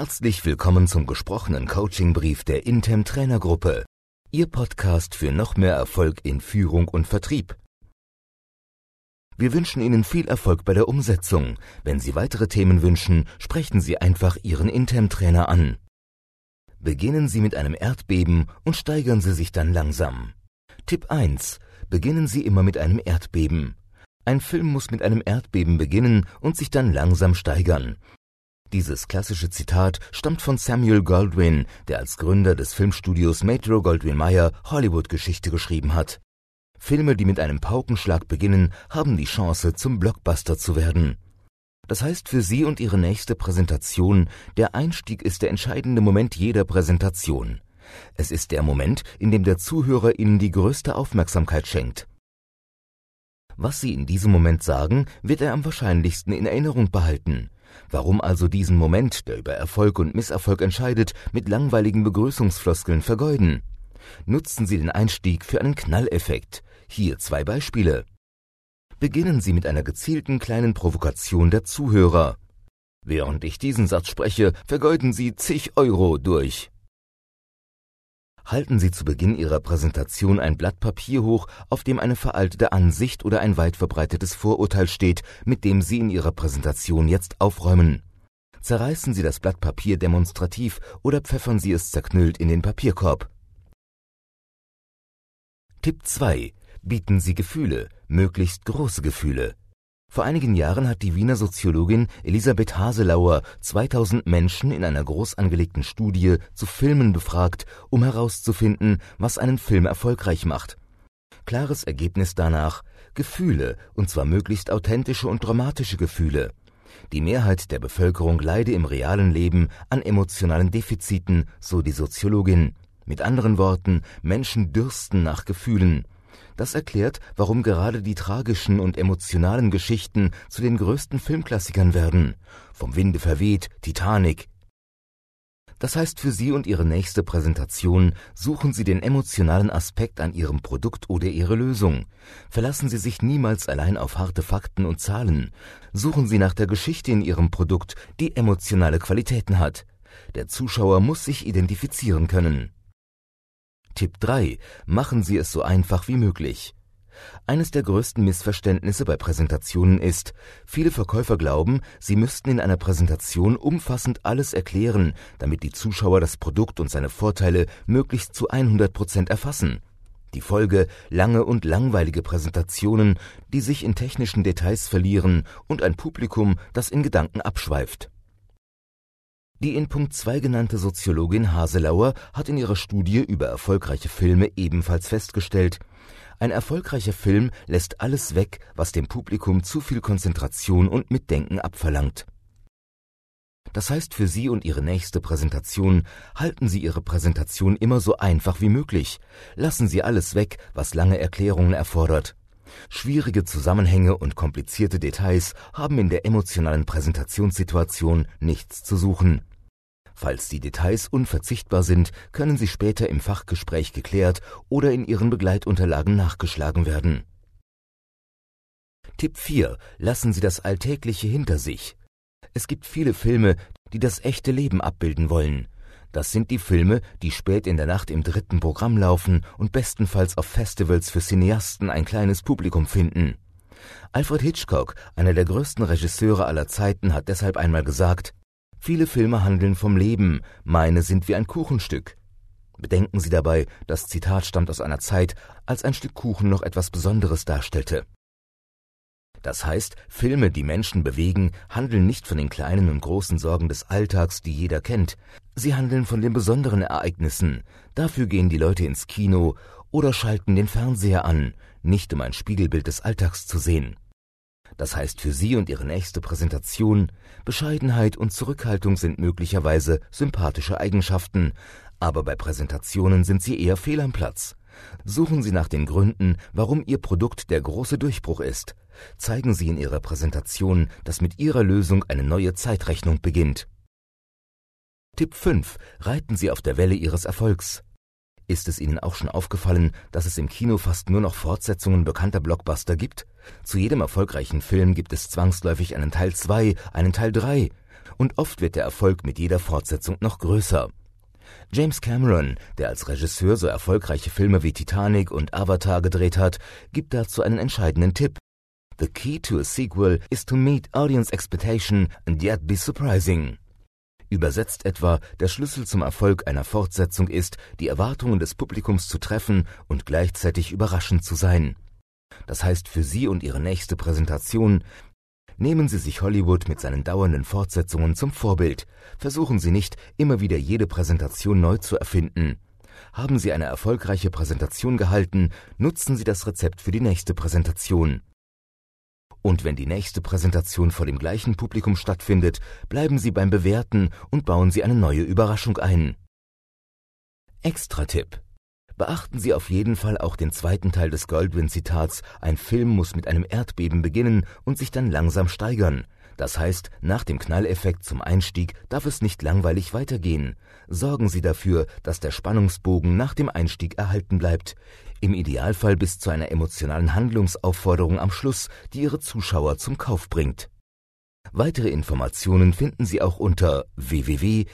Herzlich willkommen zum gesprochenen Coachingbrief der Intem Trainergruppe. Ihr Podcast für noch mehr Erfolg in Führung und Vertrieb. Wir wünschen Ihnen viel Erfolg bei der Umsetzung. Wenn Sie weitere Themen wünschen, sprechen Sie einfach Ihren Intem Trainer an. Beginnen Sie mit einem Erdbeben und steigern Sie sich dann langsam. Tipp 1. Beginnen Sie immer mit einem Erdbeben. Ein Film muss mit einem Erdbeben beginnen und sich dann langsam steigern. Dieses klassische Zitat stammt von Samuel Goldwyn, der als Gründer des Filmstudios Metro Goldwyn Mayer Hollywood-Geschichte geschrieben hat. Filme, die mit einem Paukenschlag beginnen, haben die Chance, zum Blockbuster zu werden. Das heißt für Sie und Ihre nächste Präsentation, der Einstieg ist der entscheidende Moment jeder Präsentation. Es ist der Moment, in dem der Zuhörer Ihnen die größte Aufmerksamkeit schenkt. Was Sie in diesem Moment sagen, wird er am wahrscheinlichsten in Erinnerung behalten. Warum also diesen Moment, der über Erfolg und Misserfolg entscheidet, mit langweiligen Begrüßungsfloskeln vergeuden? Nutzen Sie den Einstieg für einen Knalleffekt. Hier zwei Beispiele. Beginnen Sie mit einer gezielten kleinen Provokation der Zuhörer. Während ich diesen Satz spreche, vergeuden Sie zig Euro durch. Halten Sie zu Beginn Ihrer Präsentation ein Blatt Papier hoch, auf dem eine veraltete Ansicht oder ein weit verbreitetes Vorurteil steht, mit dem Sie in Ihrer Präsentation jetzt aufräumen. Zerreißen Sie das Blatt Papier demonstrativ oder pfeffern Sie es zerknüllt in den Papierkorb. Tipp 2. Bieten Sie Gefühle, möglichst große Gefühle. Vor einigen Jahren hat die Wiener Soziologin Elisabeth Haselauer 2000 Menschen in einer groß angelegten Studie zu Filmen befragt, um herauszufinden, was einen Film erfolgreich macht. Klares Ergebnis danach Gefühle, und zwar möglichst authentische und dramatische Gefühle. Die Mehrheit der Bevölkerung leide im realen Leben an emotionalen Defiziten, so die Soziologin. Mit anderen Worten, Menschen dürsten nach Gefühlen. Das erklärt, warum gerade die tragischen und emotionalen Geschichten zu den größten Filmklassikern werden. Vom Winde verweht, Titanic. Das heißt für Sie und Ihre nächste Präsentation, suchen Sie den emotionalen Aspekt an Ihrem Produkt oder Ihre Lösung. Verlassen Sie sich niemals allein auf harte Fakten und Zahlen. Suchen Sie nach der Geschichte in Ihrem Produkt, die emotionale Qualitäten hat. Der Zuschauer muss sich identifizieren können. Tipp 3. Machen Sie es so einfach wie möglich. Eines der größten Missverständnisse bei Präsentationen ist, viele Verkäufer glauben, sie müssten in einer Präsentation umfassend alles erklären, damit die Zuschauer das Produkt und seine Vorteile möglichst zu 100 Prozent erfassen. Die Folge lange und langweilige Präsentationen, die sich in technischen Details verlieren und ein Publikum, das in Gedanken abschweift. Die in Punkt 2 genannte Soziologin Haselauer hat in ihrer Studie über erfolgreiche Filme ebenfalls festgestellt, ein erfolgreicher Film lässt alles weg, was dem Publikum zu viel Konzentration und Mitdenken abverlangt. Das heißt für Sie und Ihre nächste Präsentation, halten Sie Ihre Präsentation immer so einfach wie möglich. Lassen Sie alles weg, was lange Erklärungen erfordert. Schwierige Zusammenhänge und komplizierte Details haben in der emotionalen Präsentationssituation nichts zu suchen. Falls die Details unverzichtbar sind, können sie später im Fachgespräch geklärt oder in ihren Begleitunterlagen nachgeschlagen werden. Tipp 4. Lassen Sie das Alltägliche hinter sich. Es gibt viele Filme, die das echte Leben abbilden wollen. Das sind die Filme, die spät in der Nacht im dritten Programm laufen und bestenfalls auf Festivals für Cineasten ein kleines Publikum finden. Alfred Hitchcock, einer der größten Regisseure aller Zeiten, hat deshalb einmal gesagt, Viele Filme handeln vom Leben, meine sind wie ein Kuchenstück. Bedenken Sie dabei, das Zitat stammt aus einer Zeit, als ein Stück Kuchen noch etwas Besonderes darstellte. Das heißt, Filme, die Menschen bewegen, handeln nicht von den kleinen und großen Sorgen des Alltags, die jeder kennt. Sie handeln von den besonderen Ereignissen. Dafür gehen die Leute ins Kino oder schalten den Fernseher an, nicht um ein Spiegelbild des Alltags zu sehen. Das heißt für Sie und Ihre nächste Präsentation, Bescheidenheit und Zurückhaltung sind möglicherweise sympathische Eigenschaften, aber bei Präsentationen sind sie eher fehl am Platz. Suchen Sie nach den Gründen, warum Ihr Produkt der große Durchbruch ist. Zeigen Sie in Ihrer Präsentation, dass mit Ihrer Lösung eine neue Zeitrechnung beginnt. Tipp 5. Reiten Sie auf der Welle Ihres Erfolgs. Ist es Ihnen auch schon aufgefallen, dass es im Kino fast nur noch Fortsetzungen bekannter Blockbuster gibt? Zu jedem erfolgreichen Film gibt es zwangsläufig einen Teil 2, einen Teil 3. und oft wird der Erfolg mit jeder Fortsetzung noch größer. James Cameron, der als Regisseur so erfolgreiche Filme wie Titanic und Avatar gedreht hat, gibt dazu einen entscheidenden Tipp. The key to a sequel is to meet audience expectation and yet be surprising. Übersetzt etwa, der Schlüssel zum Erfolg einer Fortsetzung ist, die Erwartungen des Publikums zu treffen und gleichzeitig überraschend zu sein. Das heißt für Sie und Ihre nächste Präsentation, Nehmen Sie sich Hollywood mit seinen dauernden Fortsetzungen zum Vorbild. Versuchen Sie nicht, immer wieder jede Präsentation neu zu erfinden. Haben Sie eine erfolgreiche Präsentation gehalten, nutzen Sie das Rezept für die nächste Präsentation. Und wenn die nächste Präsentation vor dem gleichen Publikum stattfindet, bleiben Sie beim Bewerten und bauen Sie eine neue Überraschung ein. Extra-Tipp Beachten Sie auf jeden Fall auch den zweiten Teil des Goldwyn-Zitats, ein Film muss mit einem Erdbeben beginnen und sich dann langsam steigern. Das heißt, nach dem Knalleffekt zum Einstieg darf es nicht langweilig weitergehen. Sorgen Sie dafür, dass der Spannungsbogen nach dem Einstieg erhalten bleibt. Im Idealfall bis zu einer emotionalen Handlungsaufforderung am Schluss, die Ihre Zuschauer zum Kauf bringt. Weitere Informationen finden Sie auch unter www.intem.de.